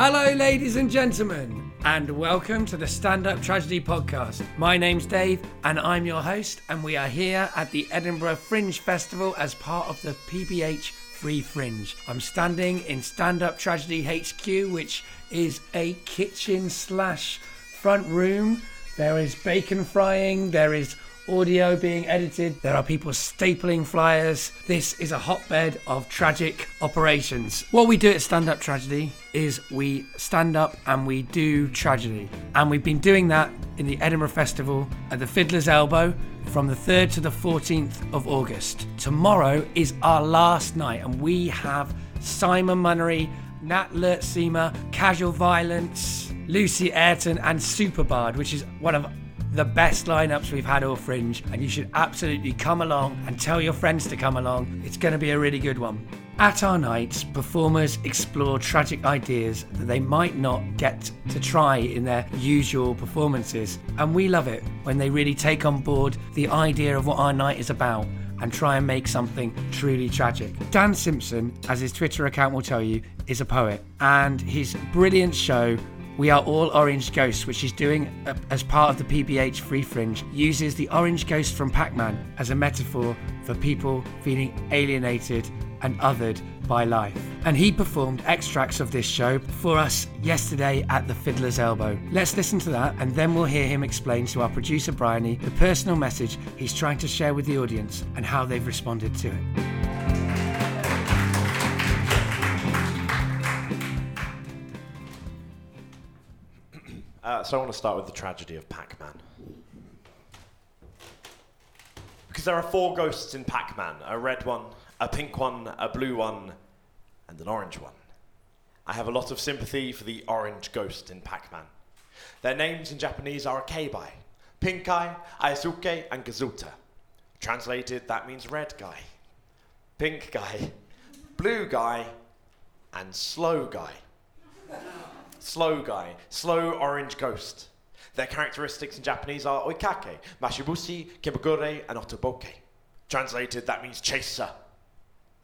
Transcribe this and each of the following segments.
Hello, ladies and gentlemen, and welcome to the Stand Up Tragedy podcast. My name's Dave, and I'm your host, and we are here at the Edinburgh Fringe Festival as part of the PBH Free Fringe. I'm standing in Stand Up Tragedy HQ, which is a kitchen slash front room. There is bacon frying, there is audio being edited, there are people stapling flyers. This is a hotbed of tragic operations. What we do at Stand Up Tragedy is we stand up and we do tragedy. And we've been doing that in the Edinburgh Festival at the Fiddler's Elbow from the 3rd to the 14th of August. Tomorrow is our last night, and we have Simon Munnery, Nat Lertzima, Casual Violence, Lucy Ayrton, and Superbard, which is one of the best lineups we've had all Fringe, and you should absolutely come along and tell your friends to come along. It's going to be a really good one. At our nights, performers explore tragic ideas that they might not get to try in their usual performances, and we love it when they really take on board the idea of what our night is about and try and make something truly tragic. Dan Simpson, as his Twitter account will tell you, is a poet, and his brilliant show we Are All Orange Ghosts, which he's doing as part of the PBH Free Fringe, uses the orange ghost from Pac Man as a metaphor for people feeling alienated and othered by life. And he performed extracts of this show for us yesterday at the Fiddler's Elbow. Let's listen to that and then we'll hear him explain to our producer Bryony the personal message he's trying to share with the audience and how they've responded to it. Uh, so I want to start with the tragedy of Pac-Man. Because there are four ghosts in Pac-Man: a red one, a pink one, a blue one, and an orange one. I have a lot of sympathy for the orange ghost in Pac-Man. Their names in Japanese are Keibai, Pink Eye, Aizuke, and Gazuta. Translated, that means red guy, pink guy, blue guy, and slow guy. Slow guy, slow orange ghost. Their characteristics in Japanese are oikake, mashibushi, kibagure, and otoboke. Translated, that means chaser,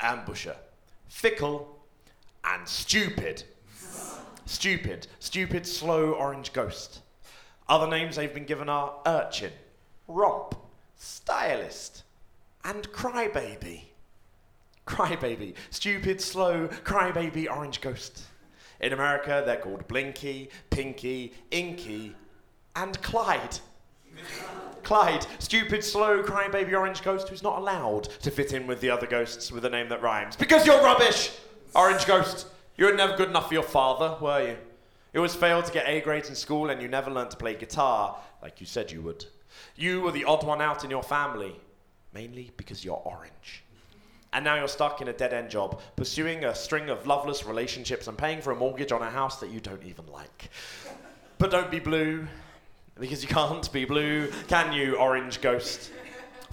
ambusher, fickle, and stupid. stupid, stupid, slow orange ghost. Other names they've been given are urchin, romp, stylist, and crybaby. Crybaby, stupid, slow, crybaby orange ghost. In America, they're called Blinky, Pinky, Inky, and Clyde. Clyde, stupid, slow, crybaby orange ghost who's not allowed to fit in with the other ghosts with a name that rhymes. Because you're rubbish! Orange ghost, you were never good enough for your father, were you? You always failed to get A grades in school and you never learned to play guitar like you said you would. You were the odd one out in your family, mainly because you're orange. And now you're stuck in a dead end job, pursuing a string of loveless relationships and paying for a mortgage on a house that you don't even like. But don't be blue, because you can't be blue, can you, orange ghost?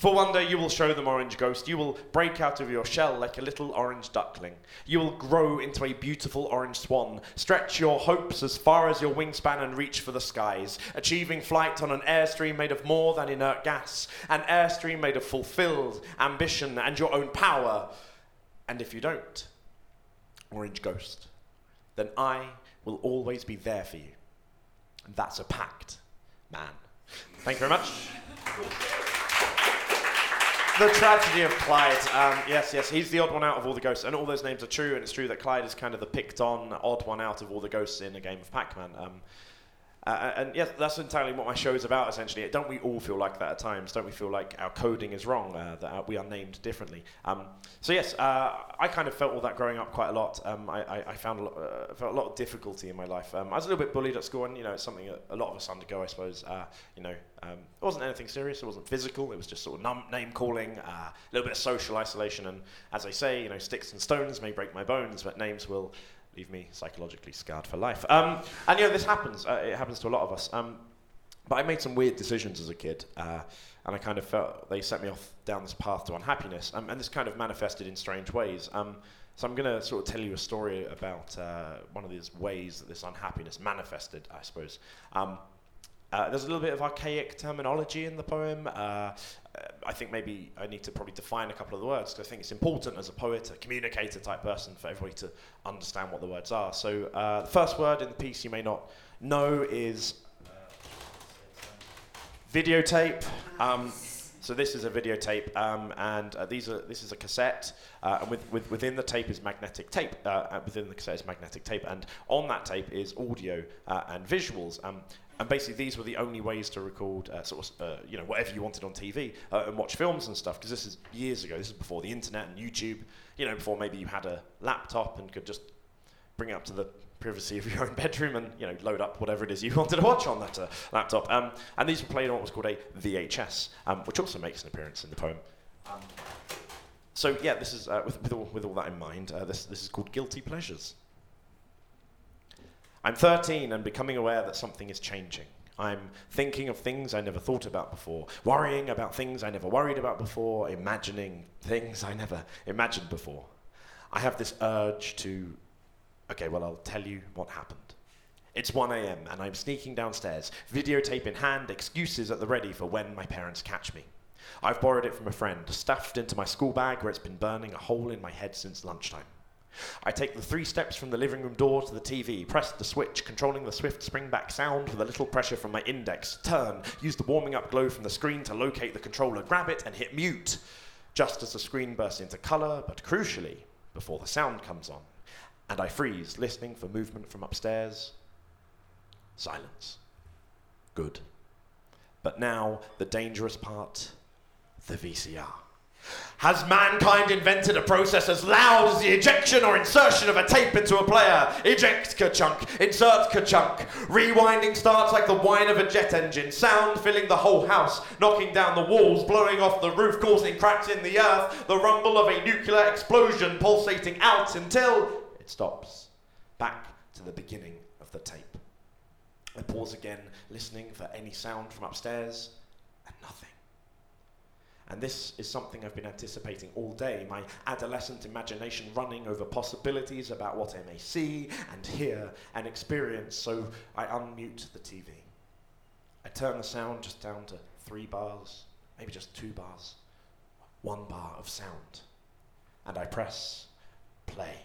For one day you will show them orange ghost. You will break out of your shell like a little orange duckling. You will grow into a beautiful orange swan. Stretch your hopes as far as your wingspan and reach for the skies, achieving flight on an airstream made of more than inert gas, an airstream made of fulfilled ambition and your own power. And if you don't, orange ghost, then I will always be there for you. And that's a pact, man. Thank you very much the tragedy of Clyde. Um, yes, yes, he's the odd one out of all the ghosts, and all those names are true. And it's true that Clyde is kind of the picked-on odd one out of all the ghosts in a game of Pac-Man. Um, uh, and yes, that's entirely what my show is about. Essentially, don't we all feel like that at times? Don't we feel like our coding is wrong? Uh, that we are named differently. Um, so yes, uh, I kind of felt all that growing up quite a lot. Um, I, I, I, found a lot, uh, felt a lot of difficulty in my life. Um, I was a little bit bullied at school, and you know, it's something a lot of us undergo, I suppose. Uh, you know, um, it wasn't anything serious. It wasn't physical. It was just sort of name calling, uh, a little bit of social isolation, and as I say, you know, sticks and stones may break my bones, but names will leave me psychologically scarred for life. Um, and you know, this happens. Uh, it happens to a lot of us. Um, but I made some weird decisions as a kid, uh, and I kind of felt they set me off down this path to unhappiness, um, and this kind of manifested in strange ways. Um, so I'm going to sort of tell you a story about uh, one of these ways that this unhappiness manifested, I suppose. Uh, there's a little bit of archaic terminology in the poem. Uh, I think maybe I need to probably define a couple of the words because I think it's important as a poet, a communicator type person, for everybody to understand what the words are. So uh, the first word in the piece you may not know is videotape. Um, so this is a videotape, um, and uh, these are this is a cassette, uh, and with, with, within the tape is magnetic tape. Uh, within the cassette is magnetic tape, and on that tape is audio uh, and visuals. Um, and basically, these were the only ways to record uh, sort of uh, you know whatever you wanted on TV and watch films and stuff. Because this is years ago. This is before the internet and YouTube. You know, before maybe you had a laptop and could just bring it up to the privacy of your own bedroom and you know load up whatever it is you wanted to watch on that uh, laptop. Um, and these were played on what was called a VHS, um, which also makes an appearance in the poem. Um, so yeah, this is uh, with, with, all, with all that in mind. Uh, this this is called Guilty Pleasures. I'm 13 and becoming aware that something is changing. I'm thinking of things I never thought about before, worrying about things I never worried about before, imagining things I never imagined before. I have this urge to Okay, well, I'll tell you what happened. It's 1 a.m., and I'm sneaking downstairs, videotape in hand, excuses at the ready for when my parents catch me. I've borrowed it from a friend, stuffed into my school bag where it's been burning a hole in my head since lunchtime. I take the three steps from the living room door to the TV, press the switch, controlling the swift springback sound with a little pressure from my index, turn, use the warming up glow from the screen to locate the controller, grab it, and hit mute, just as the screen bursts into colour, but crucially, before the sound comes on and I freeze, listening for movement from upstairs. Silence. Good. But now, the dangerous part the VCR. Has mankind invented a process as loud as the ejection or insertion of a tape into a player? Eject ka-chunk, insert ka-chunk. Rewinding starts like the whine of a jet engine, sound filling the whole house, knocking down the walls, blowing off the roof, causing cracks in the earth, the rumble of a nuclear explosion pulsating out until it stops. Back to the beginning of the tape. I pause again, listening for any sound from upstairs. And this is something I've been anticipating all day, my adolescent imagination running over possibilities about what I may see and hear and experience, so I unmute the TV. I turn the sound just down to three bars, maybe just two bars, one bar of sound, and I press play.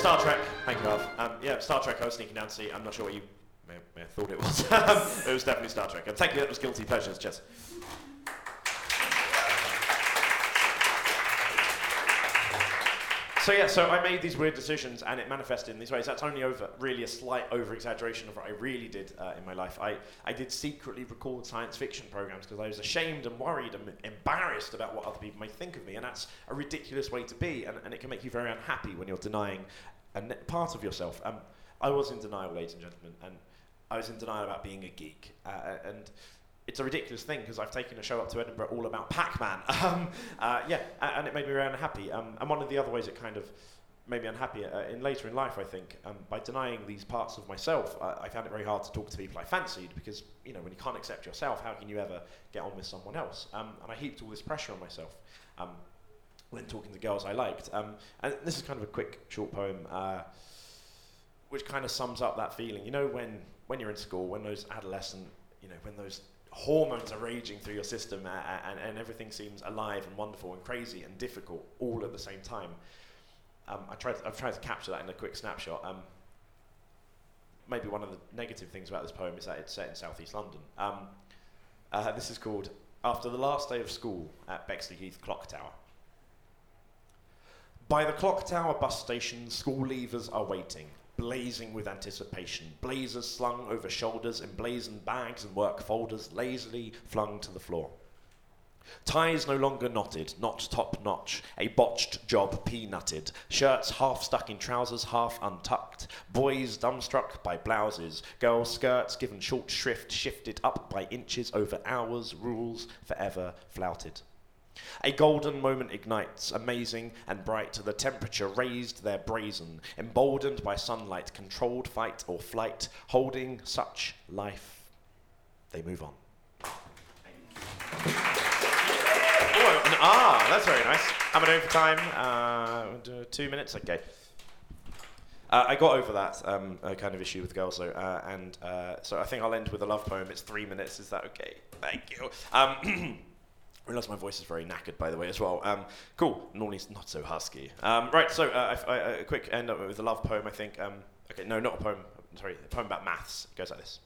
Star Trek. Thank you. Um, yeah, Star Trek. I was sneaking down to see. I'm not sure what you may, may have thought it was. it was definitely Star Trek. And thank you. That was guilty pleasures. Cheers. So yeah, so I made these weird decisions, and it manifested in these ways. That's only over really a slight over exaggeration of what I really did uh, in my life. I, I did secretly record science fiction programs because I was ashamed and worried and embarrassed about what other people may think of me, and that's a ridiculous way to be, and, and it can make you very unhappy when you're denying a part of yourself. Um, I was in denial, ladies and gentlemen, and I was in denial about being a geek, uh, and it's a ridiculous thing because I've taken a show up to Edinburgh all about Pac-Man. Um, uh, yeah, and, it made me very unhappy. Um, and one of the other ways it kind of made me unhappy uh, in later in life, I think, um, by denying these parts of myself, uh, I found it very hard to talk to people I fancied because you know when you can't accept yourself, how can you ever get on with someone else? Um, and I heaped all this pressure on myself um, when talking to girls I liked. Um, and this is kind of a quick, short poem. Uh, which kind of sums up that feeling. You know, when, when you're in school, when those adolescent, you know, when those hormones are raging through your system and, and everything seems alive and wonderful and crazy and difficult all at the same time. Um, I tried, I've tried to capture that in a quick snapshot. Um, maybe one of the negative things about this poem is that it's set in southeast London. Um, uh, this is called After the Last Day of School at Bexleyheath Clock Tower. By the clock tower bus station, school leavers are waiting blazing with anticipation, blazers slung over shoulders, emblazoned bags and work folders lazily flung to the floor. Ties no longer knotted, not top notch, a botched job peanutted, shirts half stuck in trousers, half untucked, boys dumbstruck by blouses, girls' skirts given short shrift, shifted up by inches over hours, rules forever flouted. A golden moment ignites, amazing and bright, the temperature raised their brazen, emboldened by sunlight, controlled fight or flight, holding such life. They move on. Oh, an ah, that's very nice. How am I doing for time? Uh, two minutes, okay. Uh, I got over that um, uh, kind of issue with girls, though, uh, and uh, so I think I'll end with a love poem. It's three minutes. Is that okay? Thank you. Um, realise my voice is very knackered, by the way, as well. Um, cool. Normally it's not so husky. Um, right, so uh, I, I, a quick end up with a love poem, I think. Um, okay, no, not a poem. Sorry, a poem about maths. It goes like this.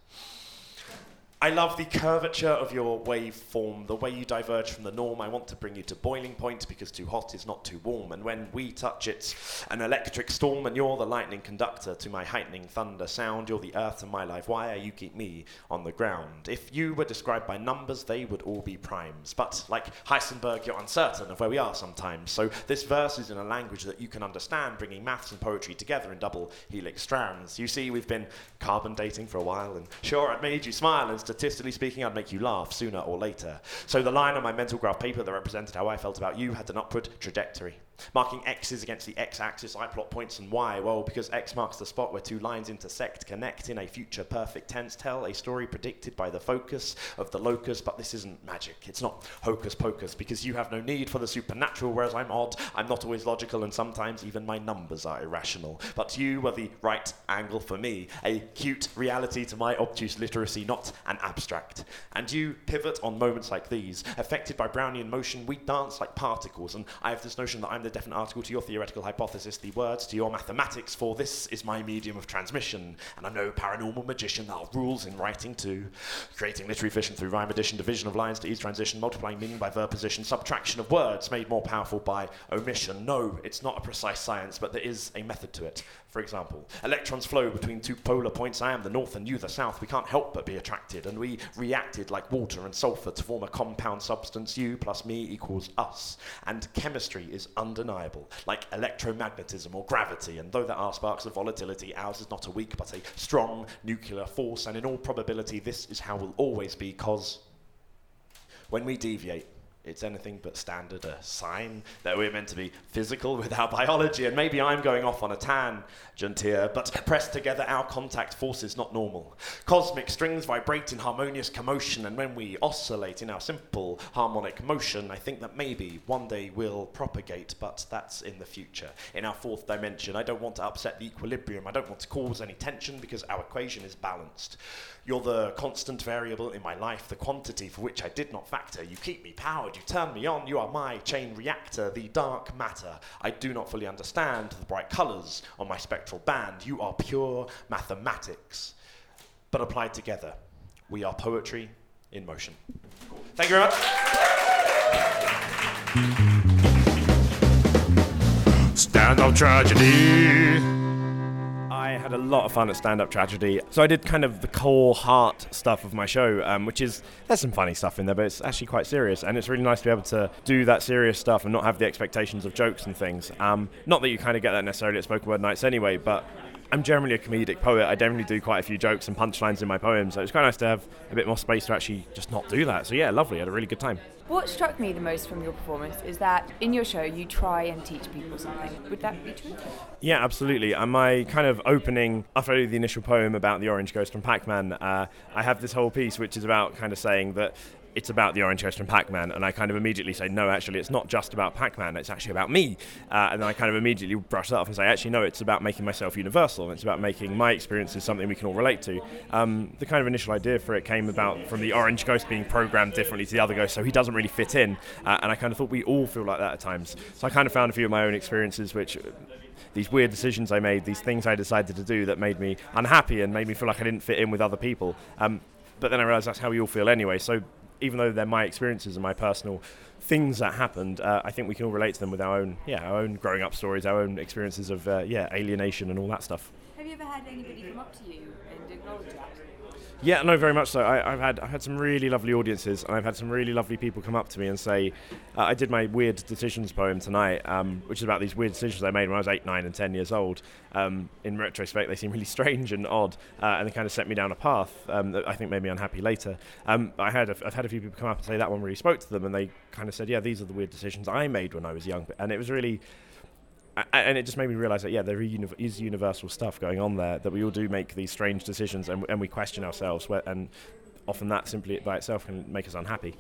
I love the curvature of your waveform, the way you diverge from the norm. I want to bring you to boiling point because too hot is not too warm. And when we touch, it's an electric storm, and you're the lightning conductor to my heightening thunder sound. You're the earth to my live wire. You keep me on the ground. If you were described by numbers, they would all be primes. But like Heisenberg, you're uncertain of where we are sometimes. So this verse is in a language that you can understand, bringing maths and poetry together in double helix strands. You see, we've been carbon dating for a while, and sure, it made you smile and statistically speaking, I'd make you laugh sooner or later. So the line on my mental graph paper that represented how I felt about you had an upward trajectory. Marking x's against the x-axis, I plot points and y. Well, because x marks the spot where two lines intersect, connect in a future perfect tense, tell a story predicted by the focus of the locus. But this isn't magic. It's not hocus pocus, because you have no need for the supernatural, whereas I'm odd. I'm not always logical, and sometimes even my numbers are irrational. But you were the right angle for me, a cute reality to my obtuse literacy, not an abstract. And you pivot on moments like these. Affected by Brownian motion, we dance like particles, and I have this notion that I'm the definite article to your theoretical hypothesis, the words to your mathematics, for this is my medium of transmission, and I'm no paranormal magician, are rules in writing too. Creating literary fiction through rhyme addition, division of lines to ease transition, multiplying meaning by verb position, subtraction of words made more powerful by omission. No, it's not a precise science, but there is a method to it. For example, electrons flow between two polar points. I am the north and you the south. We can't help but be attracted, and we reacted like water and sulfur to form a compound substance. You plus me equals us. And chemistry is undeniable, like electromagnetism or gravity. And though there are sparks of volatility, ours is not a weak but a strong nuclear force. And in all probability, this is how we'll always be, because when we deviate, it's anything but standard, a sign that we're meant to be physical with our biology. And maybe I'm going off on a tangent here, but pressed together, our contact force is not normal. Cosmic strings vibrate in harmonious commotion, and when we oscillate in our simple harmonic motion, I think that maybe one day we'll propagate, but that's in the future. In our fourth dimension, I don't want to upset the equilibrium, I don't want to cause any tension because our equation is balanced. You're the constant variable in my life, the quantity for which I did not factor. You keep me powered, you turn me on, you are my chain reactor, the dark matter. I do not fully understand the bright colours on my spectral band. You are pure mathematics. But applied together, we are poetry in motion. Thank you very much. Stand up tragedy. I had a lot of fun at Stand Up Tragedy. So I did kind of the core heart stuff of my show, um, which is there's some funny stuff in there, but it's actually quite serious, and it's really nice to be able to do that serious stuff and not have the expectations of jokes and things. Um, not that you kind of get that necessarily at spoken word nights anyway, but I'm generally a comedic poet. I generally do quite a few jokes and punchlines in my poems, so it's quite nice to have a bit more space to actually just not do that. So yeah, lovely. I had a really good time. What struck me the most from your performance is that in your show you try and teach people something. Would that be true? Yeah, absolutely. And my kind of opening, after the initial poem about the orange ghost from Pac Man, uh, I have this whole piece which is about kind of saying that it's about the Orange Ghost from Pac-Man, and I kind of immediately say, no, actually, it's not just about Pac-Man, it's actually about me. Uh, and then I kind of immediately brush that off and say, actually, no, it's about making myself universal, it's about making my experiences something we can all relate to. Um, the kind of initial idea for it came about from the Orange Ghost being programmed differently to the other ghost, so he doesn't really fit in, uh, and I kind of thought we all feel like that at times. So I kind of found a few of my own experiences which these weird decisions I made, these things I decided to do that made me unhappy and made me feel like I didn't fit in with other people. Um, but then I realised that's how we all feel anyway. So even though they're my experiences and my personal things that happened, uh, I think we can all relate to them with our own, yeah, our own growing up stories, our own experiences of, uh, yeah, alienation and all that stuff. Have you ever had anybody come up to you and acknowledge that? Yeah, no, very much so. I, have had I've had some really lovely audiences, and I've had some really lovely people come up to me and say, uh, "I did my weird decisions poem tonight, um, which is about these weird decisions I made when I was eight, nine, and ten years old. Um, in retrospect, they seem really strange and odd, uh, and they kind of set me down a path um, that I think made me unhappy later. Um, I had a, I've had a few people come up and say that one really spoke to them, and they kind of said, "Yeah, these are the weird decisions I made when I was young," and it was really and it just made me realize that yeah, there is universal stuff going on there that we all do make these strange decisions and, and we question ourselves, and often that simply by itself can make us unhappy.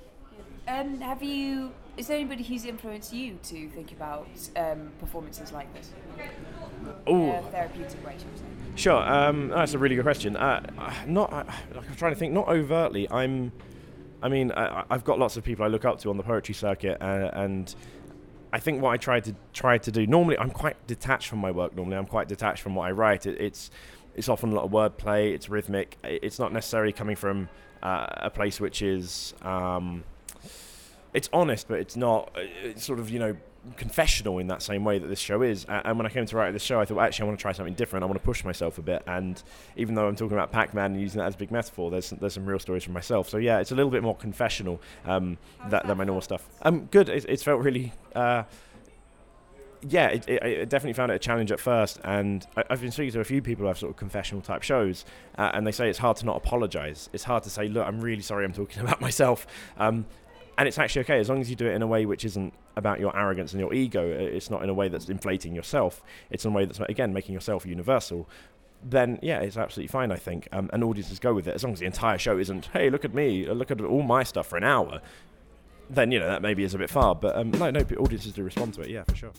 Um, have you? Is there anybody who's influenced you to think about um, performances like this? Oh, therapeutic way, Sure, um, that's a really good question. Uh, not, uh, I'm trying to think. Not overtly. I'm. I mean, I, have got lots of people I look up to on the poetry circuit, uh, and I think what I try to try to do normally, I'm quite detached from my work. Normally, I'm quite detached from what I write. It, it's it's often a lot of wordplay. It's rhythmic. It's not necessarily coming from uh, a place which is um, it's honest, but it's not uh, it's sort of you know confessional in that same way that this show is. And when I came to write this show, I thought actually I want to try something different. I want to push myself a bit. And even though I'm talking about Pac-Man and using that as a big metaphor, there's some, there's some real stories from myself. So yeah, it's a little bit more confessional um, that, than my normal stuff. Um, good. It, it's felt really. Uh, yeah, it, it, it, definitely found it a challenge at first, and I, have been speaking to a few people who have sort of confessional type shows, uh, and they say it's hard to not apologise. It's hard to say, look, I'm really sorry, I'm talking about myself. Um, and it's actually okay as long as you do it in a way which isn't about your arrogance and your ego. It's not in a way that's inflating yourself. It's in a way that's again making yourself universal. Then yeah, it's absolutely fine. I think, um, and audiences go with it as long as the entire show isn't, hey, look at me, look at all my stuff for an hour. Then you know that maybe is a bit far, but um, no, no, audiences do respond to it. Yeah, for sure.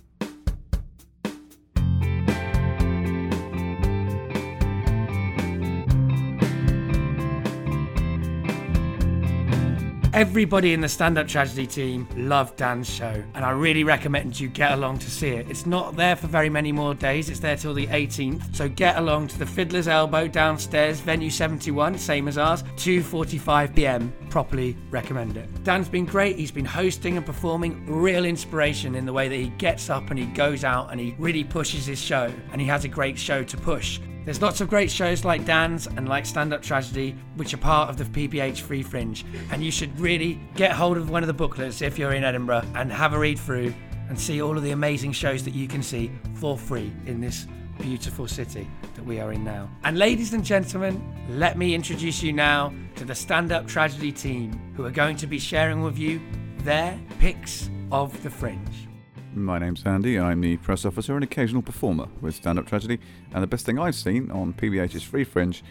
Everybody in the stand up tragedy team loved Dan's show, and I really recommend you get along to see it. It's not there for very many more days, it's there till the 18th, so get along to the Fiddler's Elbow downstairs, venue 71, same as ours, 2:45 pm. Properly recommend it. Dan's been great, he's been hosting and performing, real inspiration in the way that he gets up and he goes out and he really pushes his show, and he has a great show to push. There's lots of great shows like Dan's and like Stand Up Tragedy, which are part of the PBH Free Fringe, and you should really get hold of one of the booklets if you're in Edinburgh and have a read through and see all of the amazing shows that you can see for free in this beautiful city that we are in now. And ladies and gentlemen, let me introduce you now to the Stand Up Tragedy team who are going to be sharing with you their picks of the Fringe. My name's Andy. I'm the press officer and occasional performer with Stand Up Tragedy. And the best thing I've seen on PBH's Free Fringe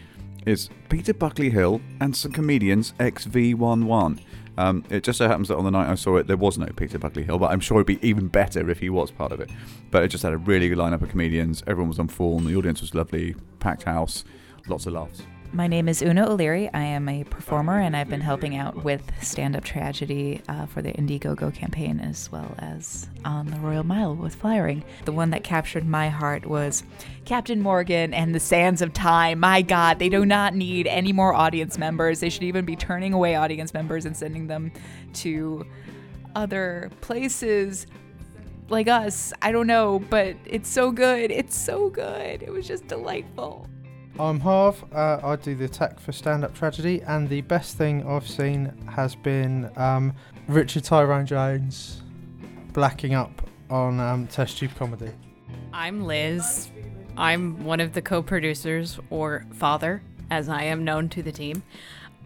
is Peter Buckley Hill and some comedians XV11. Um, it just so happens that on the night I saw it, there was no Peter Buckley Hill, but I'm sure it'd be even better if he was part of it. But it just had a really good lineup of comedians. Everyone was on form. The audience was lovely. Packed house. Lots of laughs. My name is Una O'Leary. I am a performer and I've been helping out with Stand Up Tragedy uh, for the Indiegogo campaign as well as on the Royal Mile with Flyering. The one that captured my heart was Captain Morgan and the Sands of Time. My God, they do not need any more audience members. They should even be turning away audience members and sending them to other places like us. I don't know, but it's so good. It's so good. It was just delightful. I'm Harv. Uh, I do the tech for Stand Up Tragedy, and the best thing I've seen has been um, Richard Tyrone Jones blacking up on um, Test Tube Comedy. I'm Liz. I'm one of the co producers, or father, as I am known to the team.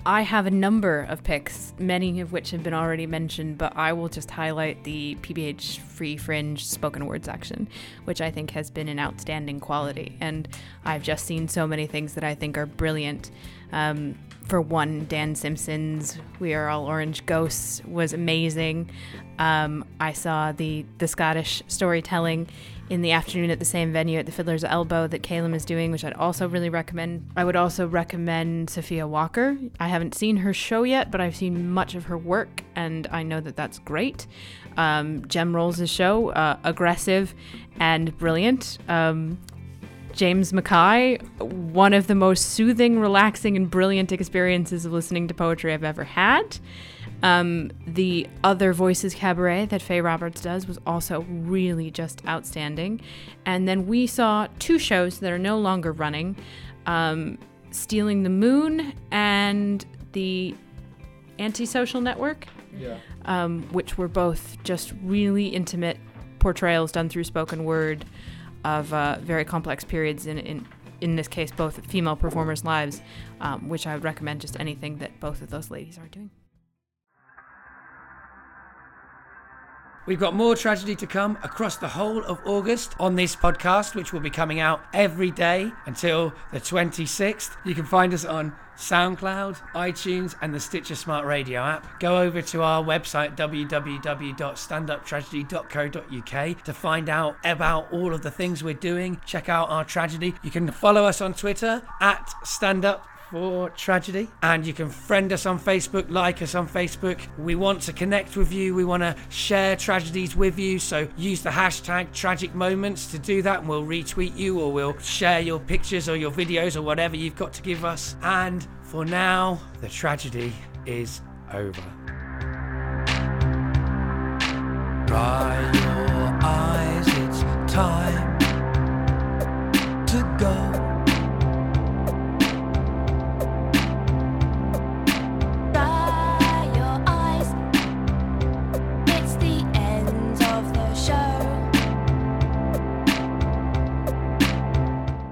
I have a number of picks, many of which have been already mentioned, but I will just highlight the PBH Free Fringe spoken word section, which I think has been an outstanding quality. And I've just seen so many things that I think are brilliant. Um, for one, Dan Simpson's "We Are All Orange Ghosts" was amazing. Um, I saw the the Scottish storytelling in the afternoon at the same venue at the Fiddler's Elbow that Calum is doing, which I'd also really recommend. I would also recommend Sophia Walker. I haven't seen her show yet, but I've seen much of her work, and I know that that's great. Um, Jem Rolls' show, uh, aggressive and brilliant. Um, James Mackay, one of the most soothing, relaxing, and brilliant experiences of listening to poetry I've ever had. Um, the other Voices Cabaret that Fay Roberts does was also really just outstanding. And then we saw two shows that are no longer running. Um, Stealing the Moon and the Antisocial Network, Yeah. um, which were both just really intimate portrayals done through spoken word of uh, very complex periods in, in in this case both female performers' lives, um, which I would recommend just anything that both of those ladies are doing. We've got more tragedy to come across the whole of August on this podcast, which will be coming out every day until the 26th. You can find us on SoundCloud, iTunes, and the Stitcher Smart Radio app. Go over to our website, www.standuptragedy.co.uk, to find out about all of the things we're doing. Check out our tragedy. You can follow us on Twitter at standup for tragedy. And you can friend us on facebook like us on facebook. We want to connect with you. We want to share tragedies with you. So use the hashtag tragic moments to do that and we'll retweet you or we'll share your pictures or your videos or whatever you've got to give us. And for now the tragedy is over. Dry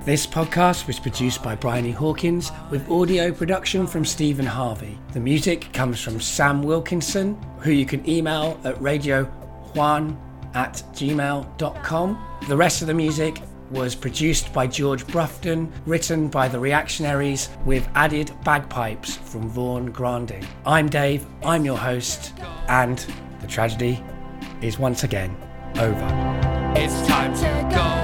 This podcast was produced by Bryony Hawkins with audio production from Stephen Harvey. The music comes from Sam Wilkinson, who you can email at radiowhan at gmail.com. The rest of the music was produced by George Brufton, written by the Reactionaries, with added bagpipes from Vaughan Granding. I'm Dave, I'm your host, and the tragedy is once again over. It's time To